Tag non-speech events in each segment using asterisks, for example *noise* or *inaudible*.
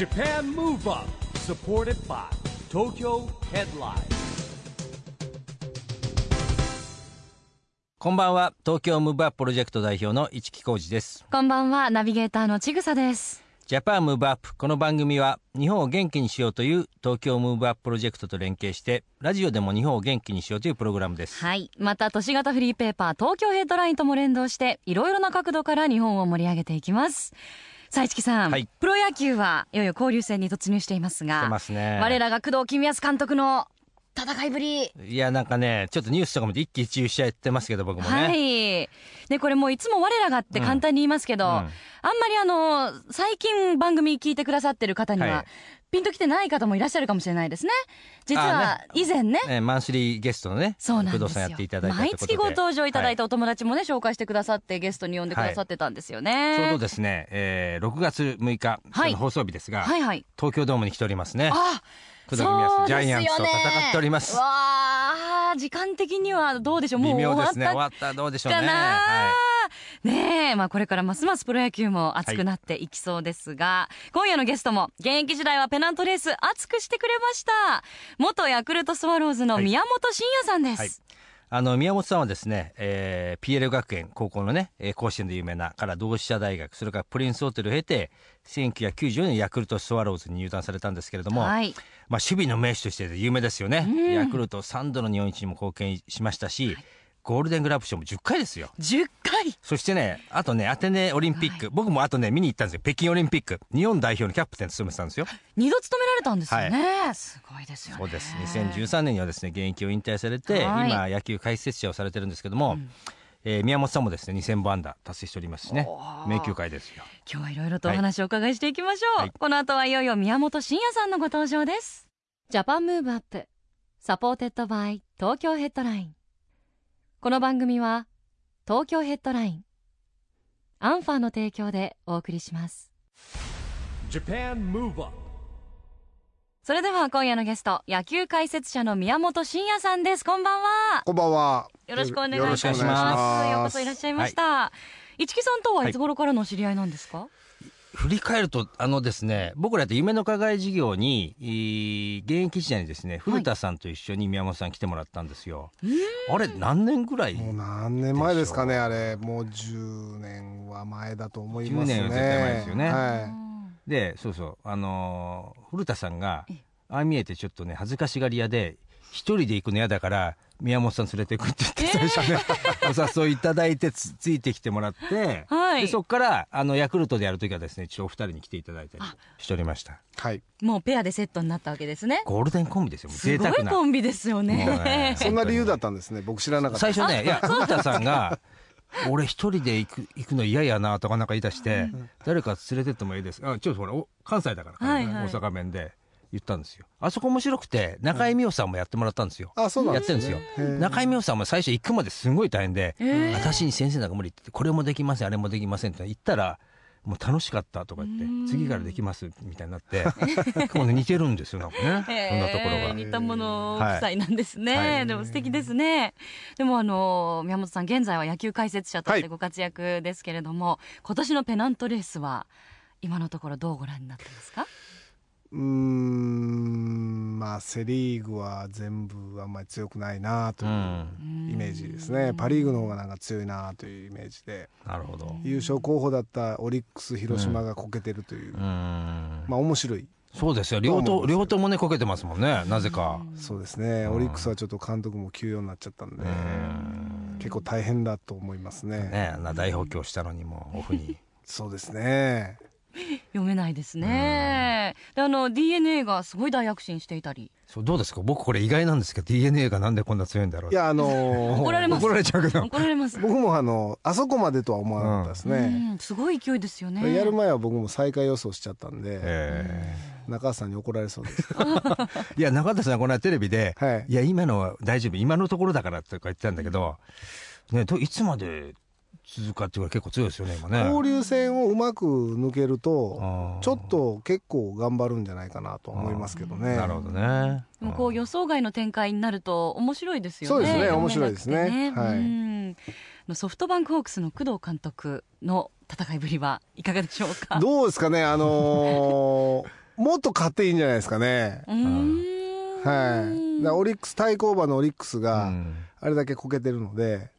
JAPAN MOVE UP SUPPORTED BY TOKYO HEADLINE. こんばんは。東京ムーブアッププロジェクト代表の一木広治です。こんばんは。ナビゲーターのちぐさです。 JAPAN MOVE UP この番組は日本を元気にしようという東京ムーブアッププロジェクトと連携してラジオでも日本を元気にしようというプログラムです。はい。また都市型フリーペーパー東京ヘッドラインとも連動していろいろな角度から日本を盛り上げていきますさあ市木さん、はい。プロ野球はいよいよ交流戦に突入していますがね。我らが工藤公康監督の戦いぶり。いやなんかねちょっとニュースとかも一喜一憂しちゃってますけど僕もね、はいでこれもういつも我らがって簡単に言いますけど、うん。あんまりあの最近番組聞いてくださってる方には、はい。ピンときてない方もいらっしゃるかもしれないですね。実はあ以前ね。えーマンスリーゲストのねそうなん工ですよ。藤さんやっていただいたとい毎月ご登場いただいたはお友達もね、紹介してくださってゲストに呼んでくださってたんですよね、ちょうどですね、えー、6月6日、はい。放送日ですが、はいはい。東京ドームに来ておりますね。あ工藤公康ジャイアンツと戦っております。わあ時間的にはどうでしょう？もう終わったね終わったどうでしょうね。ねえ、まあ、これからますますプロ野球も熱くなっていきそうですが、今夜のゲストも現役時代はペナントレース熱くしてくれました。元ヤクルトスワローズの宮本慎也さんです、はいあの宮本さんはですね、えー、PL 学園高校のね、えー甲子園で有名なから同志社大学それからプリンスホテルを経て1994年ヤクルトスワローズに入団されたんですけれども、はい。まあ、守備の名手として有名ですよね、うん。ヤクルト3度の日本一にも貢献しましたし、ゴールデングラブ賞も10回ですよ。10回そしてねあとねアテネオリンピック、僕もあとね見に行ったんですよ。北京オリンピック。日本代表のキャプテン務めてたんですよ。二度務められたんですよね、すごいですよね。そうです。2013年にはですね現役を引退されて、はい。今野球解説者をされてるんですけども、えー宮本さんもですね2000本安打達成しておりますしね。名球会ですよ。今日はいろいろとお話をお伺いしていきましょう、はい。この後はいよいよ宮本慎也さんのご登場です。 JAPAN MOVE UP。SUPPORTED BY TOKYO HEADLINE。この番組は東京ヘッドライン。アンファーの提供でお送りします。JAPAN MOVE UP それでは今夜のゲスト野球解説者の宮本慎也さんです。こんばんは。こんばんは。よろしくお願いいたします。よろしくお願いします。ようこそいらっしゃいました、市木さんとはいつ頃からのお知り合いなんですか、振り返るとあのですね僕らって夢の課外事業にえー現役時代にですね古田さんと一緒に宮本さん来てもらったんですよ、あれ何年ぐらいもう何年前ですかね、あれ。もう10年は前だと思いますね。10年は絶対前ですよね。はでそうそうあのー古田さんがえ。ああ見えてちょっとね恥ずかしがり屋で一人で行くの嫌だから宮本さん連れてくって言って最初ね、*laughs* お誘いいただいてつついてきてもらって、はい。でそこからあのヤクルトでやる時はですね一応お二人に来ていただいたりしておりました。い。はい。もうペアでセットになったわけですね。ゴールデンコンビですよすご贅沢な。いコンビですよね。ね。そんな理由だったんですね。僕知らなかった。最初ねいや古田さんが俺一人で行く行くの嫌やなとかなんか言い出して、誰か連れてってもいいです。かあちょっとほらお関西だから、はいはい。大阪弁で言ったんですよ。あそこ面白くて中井美穂さんもやってもらったんですよ、あ、そうなんやって。るんですよ。中井美穂さんも最初行くまですごい大変で、私に先生なんか無理って言ってこれもできませんあれもできませんって言ったらもう楽しかったとか言って次からできますみたいになってもうね似てるんですよなんかね。そんなところが。似たものはい夫妻なんですね、はい。でも素敵ですね。でもあの宮本さん現在は野球解説者としはい。てご活躍ですけれども、今年のペナントレースは今のところどうご覧になってますか？うーん、まあ、セリーグは全部あんまり強くないなとういうんイメージですね。パリーグの方がなんか強いなというイメージで。なるほど優勝候補だったオリックス、広島がこけてるという。うんまあ、面白い。そうですよ両党両党もねこけてますもんねなぜかそうですね。オリックスはちょっと監督も休養になっちゃったんで、結構大変だと思いますね。ねあんな大補強したのにもオフに *laughs* そうですね。*laughs* 読めないですね。であの DNA がすごい大躍進していたり。そうどうですか？僕これ意外なんですけど DNA がなんでこんな強いんだろういや、あのー怒られます。怒られちゃうけど。怒られます。僕もあの、あそこまでとは思わなかったですうね。ん。すごい勢いですよね。やる前は僕も最下位予想しちゃったんで、え。中橋さんに怒られそうです。ー *laughs* いや中田さんこの間テレビで、はい。いや今のは大丈夫。今のところだからとか言ってたんだけど、ね、どいつまで続くかっていうのは結構強いですよね今ね。交流戦をうまく抜けるとちょっと結構頑張るんじゃないかなと思いますけどね。なるほどね。でもこう予想外の展開になると面白いですよね。そうですね面白いですね。はい。うんソフトバンクホークスの工藤監督の戦いぶりはいかがでしょうか？どうですかねあのー *laughs* もっと勝っていいんじゃないですかね。うーん。はい。だオリックス、対抗馬のオリックスうが、ん。あれだけこけてるので、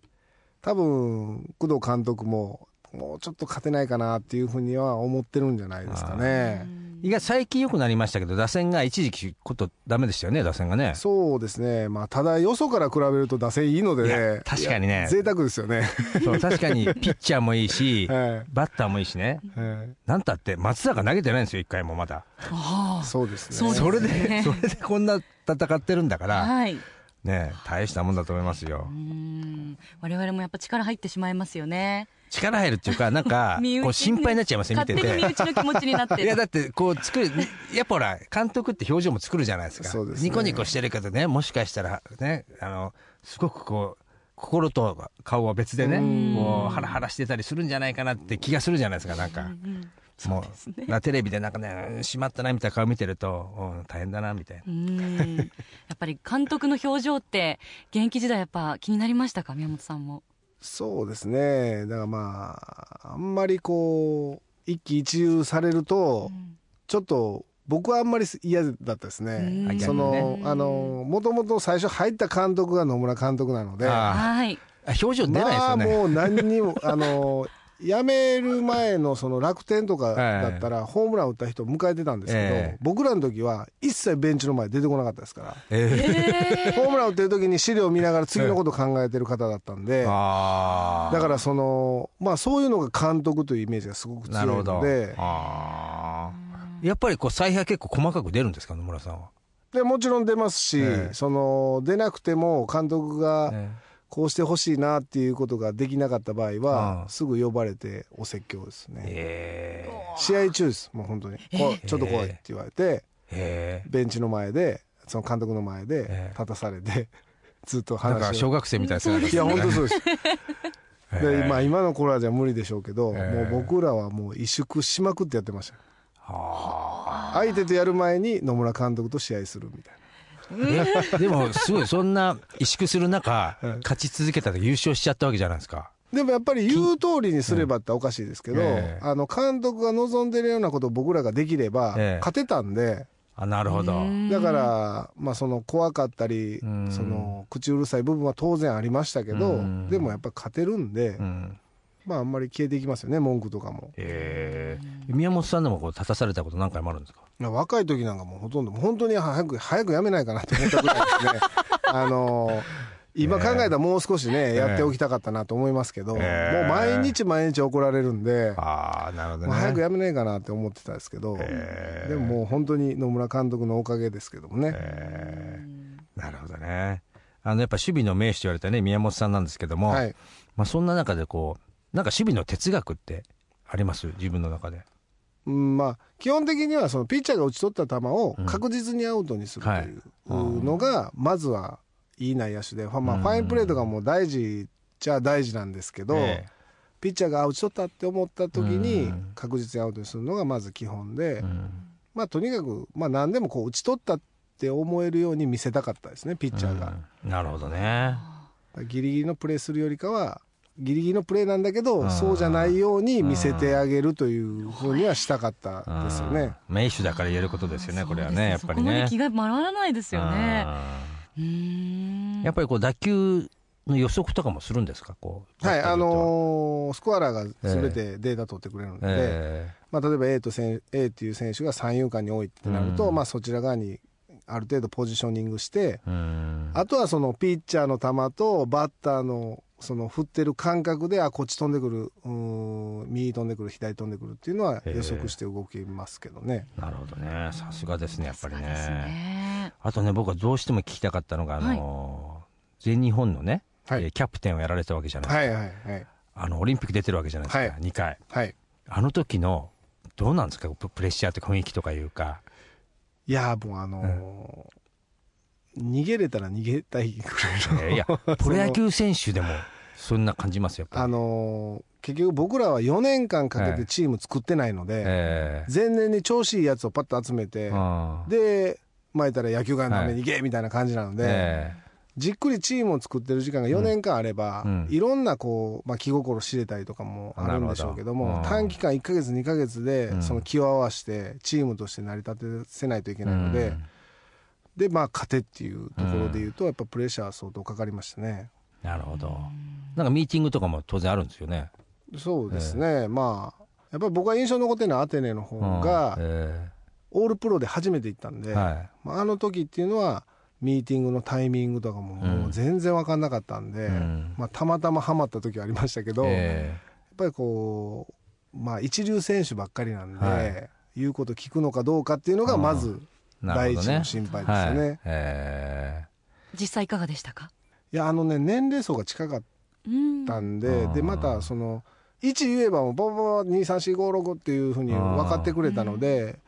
多分、工藤監督も、もうちょっと勝てないかなっていうふうには思ってるんじゃないですかね。意外最近良くなりましたけど打線が一時期ことダメでしたよね打線がね。そうですね。まあ、ただ、よそから比べると打線いいのでいねや。確かにね。いや贅沢ですよね。そう確かに。*laughs* ピッチャーもいいしはい。バッターもいいしね。はい。なんたって松坂投げてないんですよ一回もまだ。ああ。そうですね。それでね。それでこんな戦ってるんだから。はいね大したもんだと思いますよ。うーん。我々もやっぱ力入ってしまいますよね。力入るっていうかなんか *laughs* こう心配になっちゃいますね見て勝手に身て内の気持ちになっていやだってこう作るやっぱほら監督って表情も作るじゃないですか。そうですね。ニコニコしてるけどねもしかしたらねあのすごくこう心と顔は別でねうん。こうハラハラしてたりするんじゃないかなって気がするじゃないですかなんか。うんもうなテレビでなんかねしまったなみたいな顔見てるとうん大変だなみたいな。やっぱり監督の表情って現役時代やっぱ気になりましたか？宮本さんも。そうですね。だからまあ、あんまりこう、一喜一憂されると、ちょっと、僕はあんまり嫌だったですね。うん。その、うん。あの、もともと最初入った監督が野村監督なので、あはいあ表情出ないですまあよね、もう何にも、あの、辞める前のその楽天とかだったら、ホームラン打った人を迎えてたんですけど、ええ。僕らの時は一切ベンチの前出てこなかったですから、えホームラン打ってる時に資料を見ながら次のこと考えてる方だったんで、ー、ああだからその、まあそういうのが監督というイメージがすごく強ないので、やっぱりこう采配結構細かく出るんですか野村さんは、でもちろん出ますし、ええ。その出なくても監督がえこうしてほしいなっていうことができなかった場合は、うんすぐ呼ばれてお説教ですね。え試合中です、もう本当に。こうちょっと来いって言われて、ー、えベンチの前で、その監督の前でええ立たされて、*laughs* ずっとー、なんか。小学生みたいですねいや、本当そうです。えーで、まあ今の頃はじゃ無理でしょうけど、ええもう僕らはもう萎縮しまくってやってました。は相手とやる前に野村監督と試合するみたいな。*laughs* でもすごいそんな萎縮する中ええ勝ち続けたら優勝しちゃったわけじゃないですか。でもやっぱり言う通りにすればっておかしいですけど、ええ。あの監督が望んでるようなことを僕らができればええ。勝てたんで、あなるほど。だから、まあ、その怖かったりうん。その口うるさい部分は当然ありましたけどうん。でもやっぱ勝てるんで、うんまああんまり消えていきますよね文句とかも。えー、宮本さんでもこう立たされたこと何回もあるんですか？いや若い時なんかもうほとんど本当に早く早くやめないかなって思ったぐらいですね。*laughs* あの今考えたらもう少しね、えやっておきたかったなと思いますけど、ええもう毎日毎日怒られるんで、ああなるほどね。早くやめないかなって思ってたんですけど、ええでももう本当に野村監督のおかげですけどもね、えー。なるほどね。あのやっぱ守備の名手と言われたね宮本さんなんですけども、はい、まあ、そんな中でこうなんか守備の哲学ってあります？自分の中で。うんまあ、基本的にはそのピッチャーが打ち取った球をうん。確実にアウトにするとはいいうのがまずはいい内野手で、まあ、ファインプレーとかも大事じゃ大事なんですけど、えピッチャーが打ち取ったって思った時うにん。確実にアウトにするのがまず基本で、まあ、とにかく、まあ、何でもこう打ち取ったって思えるように見せたかったですねピッチャーが。うん。なるほどね。ギリギリのプレーするよりかはギリギリのプレーなんだけどうんそうじゃないように見せてあげるというふうにはしたかったですよね。うん名手だから言えることですよねこれはね。やっぱりね。そこまで気が回らないですよね。やっぱりこう打球の予測とかもするんですか？こうはい、あのースコアラーがすべてデータ取ってくれるので、え。まあ、例えば A とせん A っていう選手が三遊間に多いってなると、うん。まあ、そちら側にある程度ポジショニングして、あとはそのピッチャーの球とバッターのその振ってる感覚で、あ、こっち飛んでくる、うーん右飛んでくる、左飛んでくるっていうのはええ予測して動きますけどね。なるほどね。さすがですねやっぱりね。ね。あとね僕はどうしても聞きたかったのがあの全日本のねはい。えーキャプテンをやられたわけじゃないですか。はいはいはい。あのオリンピック出てるわけじゃないですか、はい。2回はい。あの時のどうなんですか？ププレッシャーとか雰囲気とかいうかいやーもうあのー逃げれたら逃げたいぐらいの。えーいや *laughs* プロ野球選手でもそんな感じますよやっぱあり、のー結局僕らは4年間かけてチーム作ってないので、え前年に調子いいやつをパッと集めて、ーうん。で、まあ言ったら野球界のために行けみたいな感じなので、えじっくりチームを作ってる時間が4年間あれば、うん。いろんなこう、まあ、気心知れたりとかもあるんでしょうけどもなるほど短期間1か月2か月うでん。その気を合わせてチームとして成り立てせないといけないので、うん。でまあ勝てっていうところでいうとやっぱプレッシャーは相当かかりましたね。なるほど。なんかミーティングとかも当然あるんですよね。そうですね、まあやっぱり僕が印象に残ってるのはアテネの方がうん。えオールプロで初めて行ったんで、えはい。まあ、あの時っていうのはミーティングのタイミングとかももう全然分かんなかったんで、うん。まあ、たまたまハマった時はありましたけど、やっえぱりこう、まあ、一流選手ばっかりなんで、はい。言うこと聞くのかどうかっていうのがまず第一の心配ですよね。はい。え実際いかがでしたか？いやあのね年齢層が近かっうんたんで、うん。でまたその1言えばもうバババ23456っていうふうに分かってくれたので、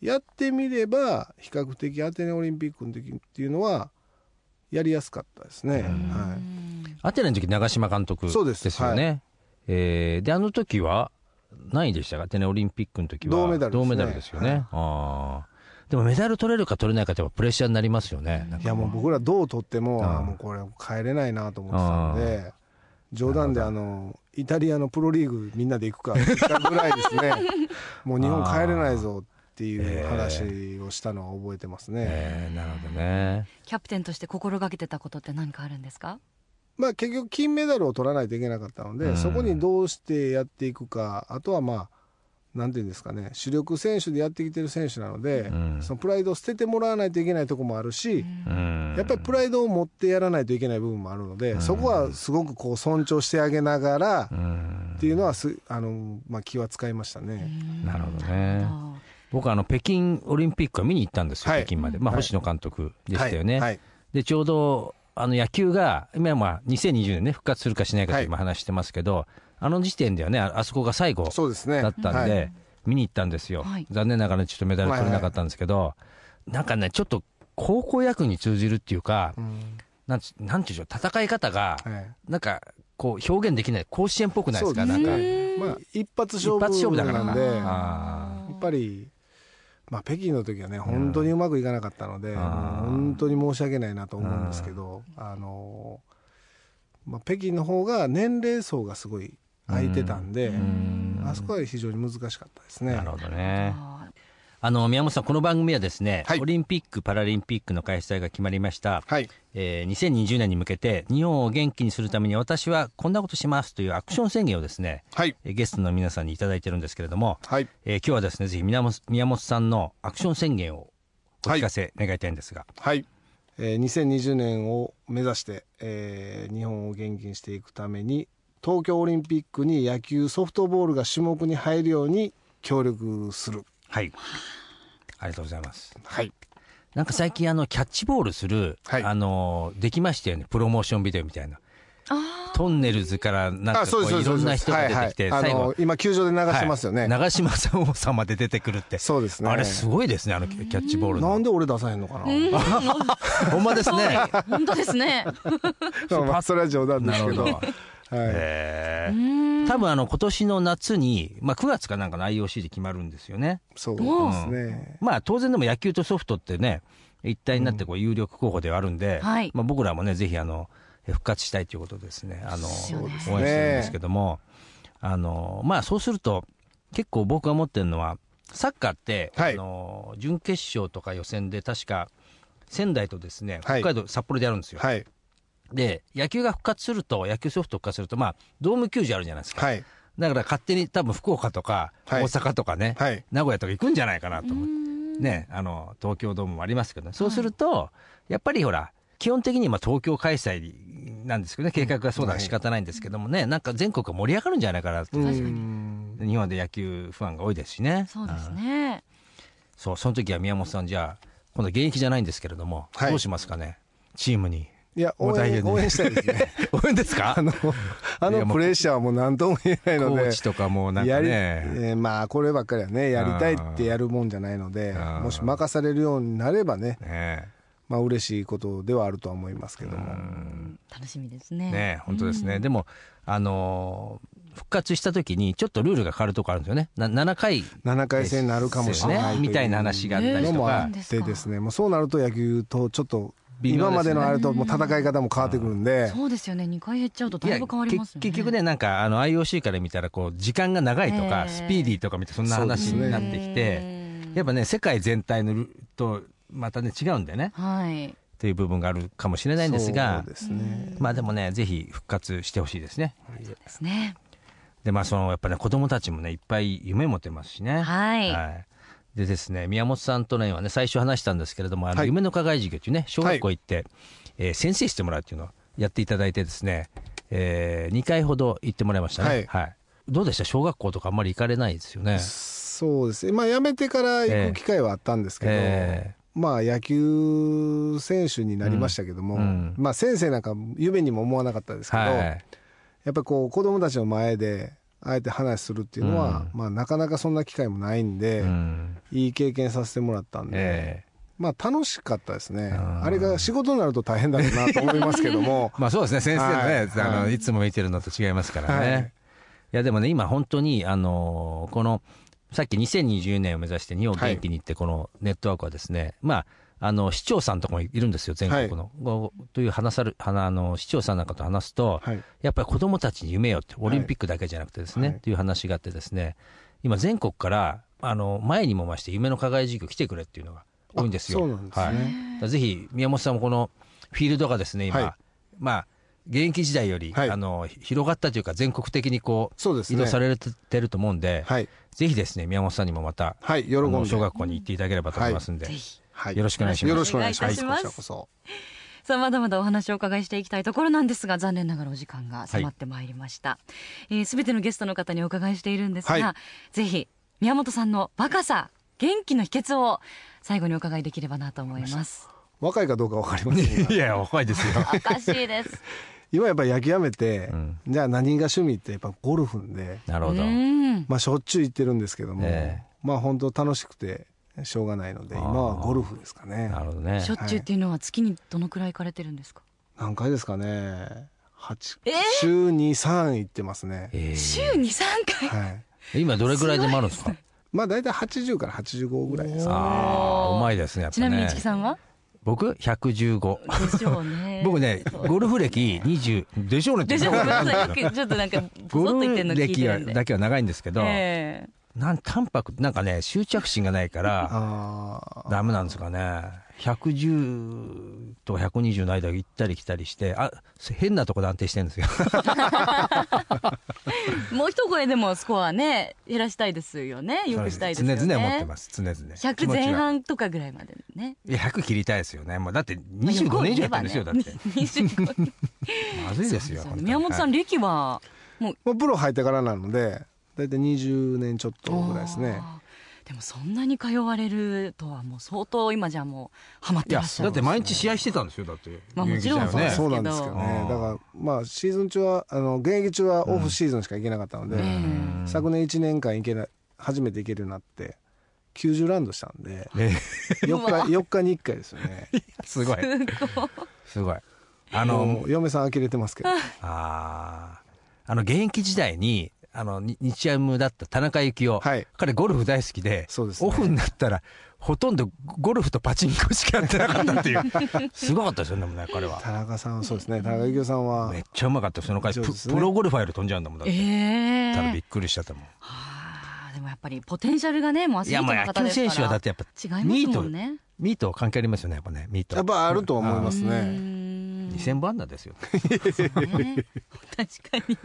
やってみれば比較的アテネオリンピックの時っていうのはやりやすかったですね。うん。はい。うんアテネの時長嶋監督そうです。よね、えーであの時は何位でしたか？アテネオリンピックの時は。銅メダルですね。銅メダルですよね、あー。でもメダル取れるか取れないかってプレッシャーになりますよね、いやもう僕らどう取っても、もうこれ帰れないなと思ってたんで、冗談であのイタリアのプロリーグみんなで行くかって言ったぐらいですね。*laughs* もう日本帰れないぞっていう話をしたのは覚えてますね。えー。なるほどね。キャプテンとして心がけてたことって何かあるんですか？まあ、結局金メダルを取らないといけなかったので、うん。そこにどうしてやっていくかあとはまあなんていうんですかね主力選手でやってきてる選手なので、うん。そのプライドを捨ててもらわないといけないところもあるし、うん。やっぱりプライドを持ってやらないといけない部分もあるので、うん。そこはすごくこう尊重してあげながらうんっていうのはすあの、まあ、気は使いましたね。なるほどね。あ僕はあの北京オリンピックは見に行ったんですよ、はい。北京まで、まあ、はい。星野監督でしたよね、はい。はい。でちょうどあの野球が今はまあ2020年ね復活するかしないかって今話してますけど、あの時点ではねああそこが最後だったんで、はい。見に行ったんですよ、はい。残念ながらちょっとメダル取れなかったんですけど、なんかねちょっと高校野球に通じるっていうか、うんなんつなんていうんでしょう戦い方がはい。なんかこう表現できない甲子園っぽくないですか？なんか。ねまあ、一発勝負一発勝負だから。なんであやっぱり、まあ、北京の時はね本当にうまくいかなかったので、う本当に申し訳ないなと思うんですけど、あのまあ、北京の方が年齢層がすごい空いてたんで、ん。あそこは非常に難しかったですね。なるほどねああの宮本さんこの番組はですね、はい。オリンピック・パラリンピックの開催が決まりました、はい、えー2020年に向けて日本を元気にするために私はこんなことしますというアクション宣言をですね、はい、えーゲストの皆さんにいただいてるんですけれども、はい、えー今日はですねぜひ宮本宮本さんのアクション宣言をお聞かせ願いたいんですが、はい、えー2020年を目指して、えー日本を元気にしていくために東京オリンピックに野球ソフトボールが種目に入るように協力する。はい。ありがとうございます。はい、なんか最近あのキャッチボールする、はい。あのできましたよね。プロモーションビデオみたいな。あトンネルズからなんかこういろんな人が出てきて、最後。あの今球場で流してますよね。はい。長嶋さんさんまで出てくるって。そうですね。あれすごいですねあのキャッチボールの。なんで俺出さへんのかな？*laughs* ほんまですね。あ本当ですね。*laughs* まあそれは冗談ですけど。はい。多分あの今年の夏に、まあ、9月かなんかの IOC で決まるんですよね。そうですね。まあ当然でも野球とソフトってね一体になってこう有力候補ではあるんで、はいまあ、僕らもねぜひあの復活したいということですねあのそうですね応援してるんですけどもあのまあそうすると結構僕が思ってるのはサッカーって、はいあの準決勝とか予選で確か仙台とですねはい北海道、札幌でやるんですよ。はい。で野球が復活すると野球ソフト復活するとまあドーム球場あるじゃないですか。はい。だから勝手に多分福岡とかはい。大阪とかね、はい。名古屋とか行くんじゃないかなと思って、ね、あの東京ドームもありますけど、ね、そうすると、やっぱりほら基本的にまあ東京開催なんですけどね。計画がそうだ仕方ないんですけどもね、なんか全国が盛り上がるんじゃないかなと、うん。日本で野球ファンが多いですしね。そうですん。ねそうその時は宮本さんじゃあ今度現役じゃないんですけれども、はい。どうしますかね。チームにいや、応援、応援したいですね。*laughs* 応援ですか？あの、あのプレッシャーはもう何とも言えないので。コーチ。とかもなんかやり、ねえーまあこればっかりはねやりたいってやるもんじゃないのでうんもし任されるようになればねねまあ嬉しいことではあるとは思いますけども。楽しみですね。ね本当ですね、でも、あのー復活した時にちょっとルールが変わるとこあるんですよね。な7回7回戦になるかもしれないみたいな話があったりとか。のもあっえーてですね。もうそうなると野球とちょっと今までのあれともう戦い方も変わってくるんで、そうですよね。2回減っちゃうとだいぶ変わりますよね。け結局ねなんかあの IOC から見たらこう時間が長いとか、ええスピーディーとか見てそんな話になってきて、やっぱね世界全体のルとまたね違うんだよね。はい。という部分があるかもしれないんですがそうですね。まあでもねぜひ復活してほしいですね。ですね。でまあそのやっぱね子供たちもねいっぱい夢持ってますしね。はいでですね宮本さんとねはね最初話したんですけれどもあの、はい。夢の課外授業っていうね小学校行って、えー先生してもらうっていうのをやっていただいてですね、え2回ほど行ってもらいましたね。はい。どうでした？小学校とかあんまり行かれないですよね。そうですね。まあ辞めてから行く機会はあったんですけど、えまあ野球選手になりましたけども、うん。うん。まあ先生なんか夢にも思わなかったですけど、はいやっぱりこう子供たちの前であえて話するっていうのは、まあなかなかそんな機会もないんで、うん。いい経験させてもらったんで、えまあ楽しかったですね。うん。あれが仕事になると大変だろうなと思いますけども。え、*laughs* まあそうですね。先生のね、はい。あのはいいつも見てるのと違いますからね、はい。い、やでもね今本当にあのこのさっき2020年を目指して日本元気にってこのネットワークはですね、まああの市長さんとかもいるんですよ全国の、ごという話さるはなあの市長さんなんかと話すと、はい、やっぱり子どもたちに夢よってオリンピックだけじゃなくてですね、はい。っていう話があってですね今全国からあの前にも増して夢の課外授業来てくれっていうのが多いんですよ。あそうなんですね。はい、ぜひ宮本さんもこのフィールドがですね今、はい。まあ現役時代より、はい。あの広がったというか全国的にこうそうですね。移動されてると思うんで、はい、ぜひですね宮本さんにもまたはい、喜あん小学校に行っていただければと思いますんで、ぜひはい。よろしくお願いします。よろしくお願いします。お願いいたします。こちらこそ。さあまだまだお話をお伺いしていきたいところなんですが残念ながらお時間が迫ってまいりました。すべ、えー全てのゲストの方にお伺いしているんですが、はい。ぜひ宮本さんの若さ元気の秘訣を最後にお伺いできればなと思います。若いかどうかわかりませんが。*laughs* いや若いですよ。おかしいです。*laughs* 今やっぱ野球やめて、うん。じゃあ何が趣味ってやっぱゴルフんで、なるほど、うん。まあしょっちゅう行ってるんですけども、え。まあ本当楽しくてしょうがないので今はゴルフですかね。なるほどね。しょっちゅうっていうのは月にどのくらい行かれてるんですか、何回ですかね。八えー？週23行ってますね、えー。週23回？はい。今どれぐらいで回るんですか？まあ大体80から85ぐらいですね。ああうまいですねね。ちなみに市木さんは？僕115でしょうね。*laughs* 僕ねゴルフ歴20でしょうねってでしょうごめんなさいちょっとなんかボソッと言ってんの聞い歴はてるんで。だけは長いんですけど、ええなん淡白なんかね執着心がないからダメなんですかね。110と120の間行ったり来たりしてあ変なとこで安定してるんですよ。*laughs* もう一声でもスコアね減らしたいですよね。よくしたいですよね。常々思ってます。常々。100気持ちは前半とかぐらいまでね。いや100切りたいですよね。もうだって25年以上やってるんですよだって。25まずいですよ宮本さん歴はもうもうプロ入ってからなので大体20年ちょっとぐらいですね。あー。でもそんなに通われるとはもう相当今じゃもうハマってらっしゃるだって毎日試合してたんですよだって。まあもちろん現役時代はねそうなんですけど。ねうんだからまあシーズン中はあの現役中はオフシーズンしか行けなかったので、うん。昨年1年間行けな初めて行けるようになって90ラウンドしたんでね4日 ,4 日に1回ですよね。*laughs* すごい。すごい。ああのの嫁さん呆れてますけど。あー。あの現役時代にあのに日ハムだった田中幸雄、はい。彼ゴルフ大好きでそうですね。オフになったらほとんどゴルフとパチンコしかやってなかったっていう。*laughs* すごかったですよねでもね彼は。田中さんはそうですね。田中幸雄さんはめっちゃうまかったその回ね。プロゴルファーより飛んじゃうんだもんだって、ええただびっくりしちゃったもん。はあでもやっぱりポテンシャルがねもうアスリートのいやもう野方ですから球選手はだってやっぱ違いますもんね。ミート関係ありますよねやっぱねミート。やっぱあると思いますね。ん2000本安打ですよ。ね確かに。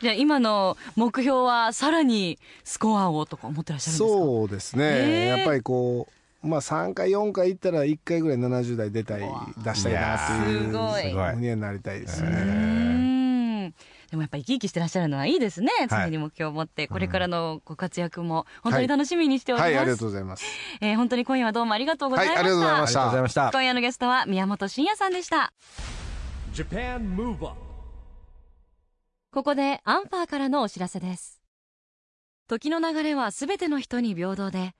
じゃあ今の目標はさらにスコアをとか思ってらっしゃるんですか？そうですね、えー。やっぱりこうまあ3回4回行ったら1回ぐらい70代出たい出したいなっていうすごい。にはなりたいですね、でもやっぱり生き生きしてらっしゃるのはいいですねはい。常に目標を持って、これからのご活躍も本当に楽しみにしております、はいありがとうございます。えー本当に今夜はどうもありがとうございました、はいありがとうございまありがとうございました。今夜のゲストは宮本慎也さんでした。Japan Move Up ここでアンファーからのお知らせです。時の流れはすべての人に平等で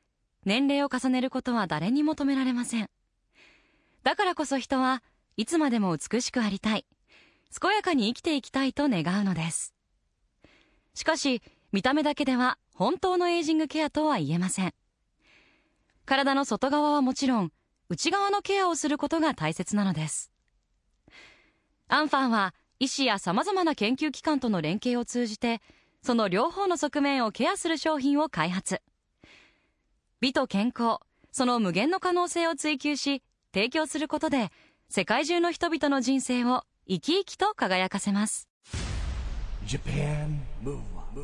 年齢を重ねることは誰にも止められません。だからこそ人はいつまでも美しくありたい健やかに生きていきたいと願うのです。しかし見た目だけでは本当のエイジングケアとは言えません。体の外側はもちろん内側のケアをすることが大切なのです。アンファンは医師やさまざまな研究機関との連携を通じてその両方の側面をケアする商品を開発。美と健康その無限の可能性を追求し提供することで世界中の人々の人生を生き生きと輝かせます。Japan Move Up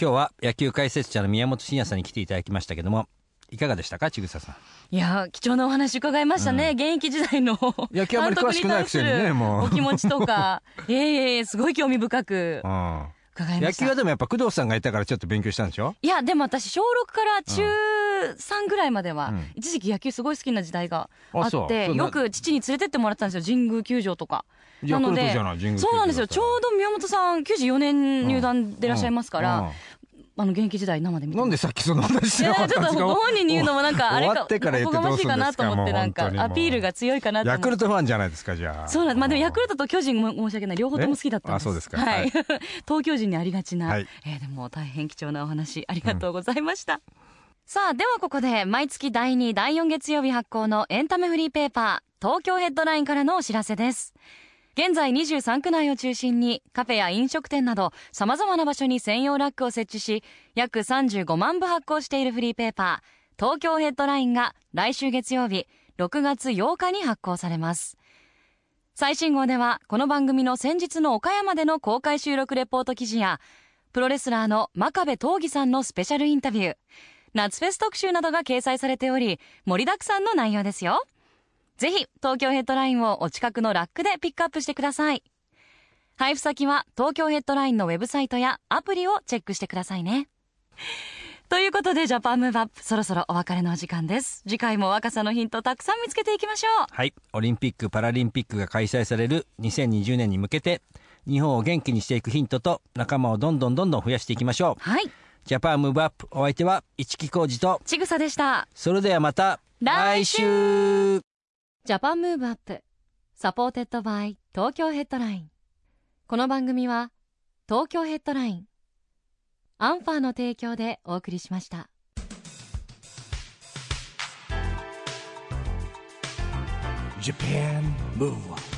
今日は野球解説者の宮本慎也さんに来ていただきましたけどもいかがでしたかちぐささん？いや貴重なお話伺いましたね、現役時代の野球あまり詳しくないくせにねもう。お気持ちとか。*laughs* いえいえいえすごい興味深く。うん伺いました。野球はでもやっぱ工藤さんがいたからちょっと勉強したんでしょ？いやでも私小6から中3ぐらいまでは、うん。一時期野球すごい好きな時代がああそうってそう。なよく父に連れてってもらったんですよ神宮球場とか。ヤクルトなのでじゃない神宮球場そうなんですよ。ちょうど宮本さん94年入団でいらっしゃいますから、うんあの現役時代生で見てなんでさっきその話しいなかやちょったんですかご本人に言うのもなんかあれかおこがましいかなと思ってなんかアピールが強いかなとヤクルトファンじゃないですかじゃあ。そうなんですまあでもヤクルトと巨人も申し訳ない。両方とも好きだったんです。えあそうですか。ははい。い *laughs* 東京人にありがちな、はい。えーでも大変貴重なお話ありがとうございました、さあではここで毎月第2第4月曜日発行のエンタメフリーペーパー東京ヘッドラインからのお知らせです現在23区内を中心にカフェや飲食店など様々な場所に専用ラックを設置し約35万部発行しているフリーペーパー。東京ヘッドラインが来週月曜日6月8日に発行されます。最新号ではこの番組の先日の岡山での公開収録レポート記事やプロレスラーの真壁闘技さんのスペシャルインタビュー。夏フェス特集などが掲載されており盛りだくさんの内容ですよ。ぜひ東京ヘッドラインをお近くのラックでピックアップしてください。配布先は東京ヘッドラインのウェブサイトやアプリをチェックしてくださいね。ということでジャパンムーブアップそろそろお別れのお時間です。次回も若さのヒントたくさん見つけていきましょう。はい。オリンピック・パラリンピックが開催される2020年に向けて日本を元気にしていくヒントと仲間をどんどんどんどん増やしていきましょう。はい。ジャパンムーブアップお相手は市木浩二と。ちぐさでした。それではまた来週Japan Move Up supported by 東京ヘッドラインこの番組は東京ヘッドラインアンファーの提供でお送りしました。Japan Move Up.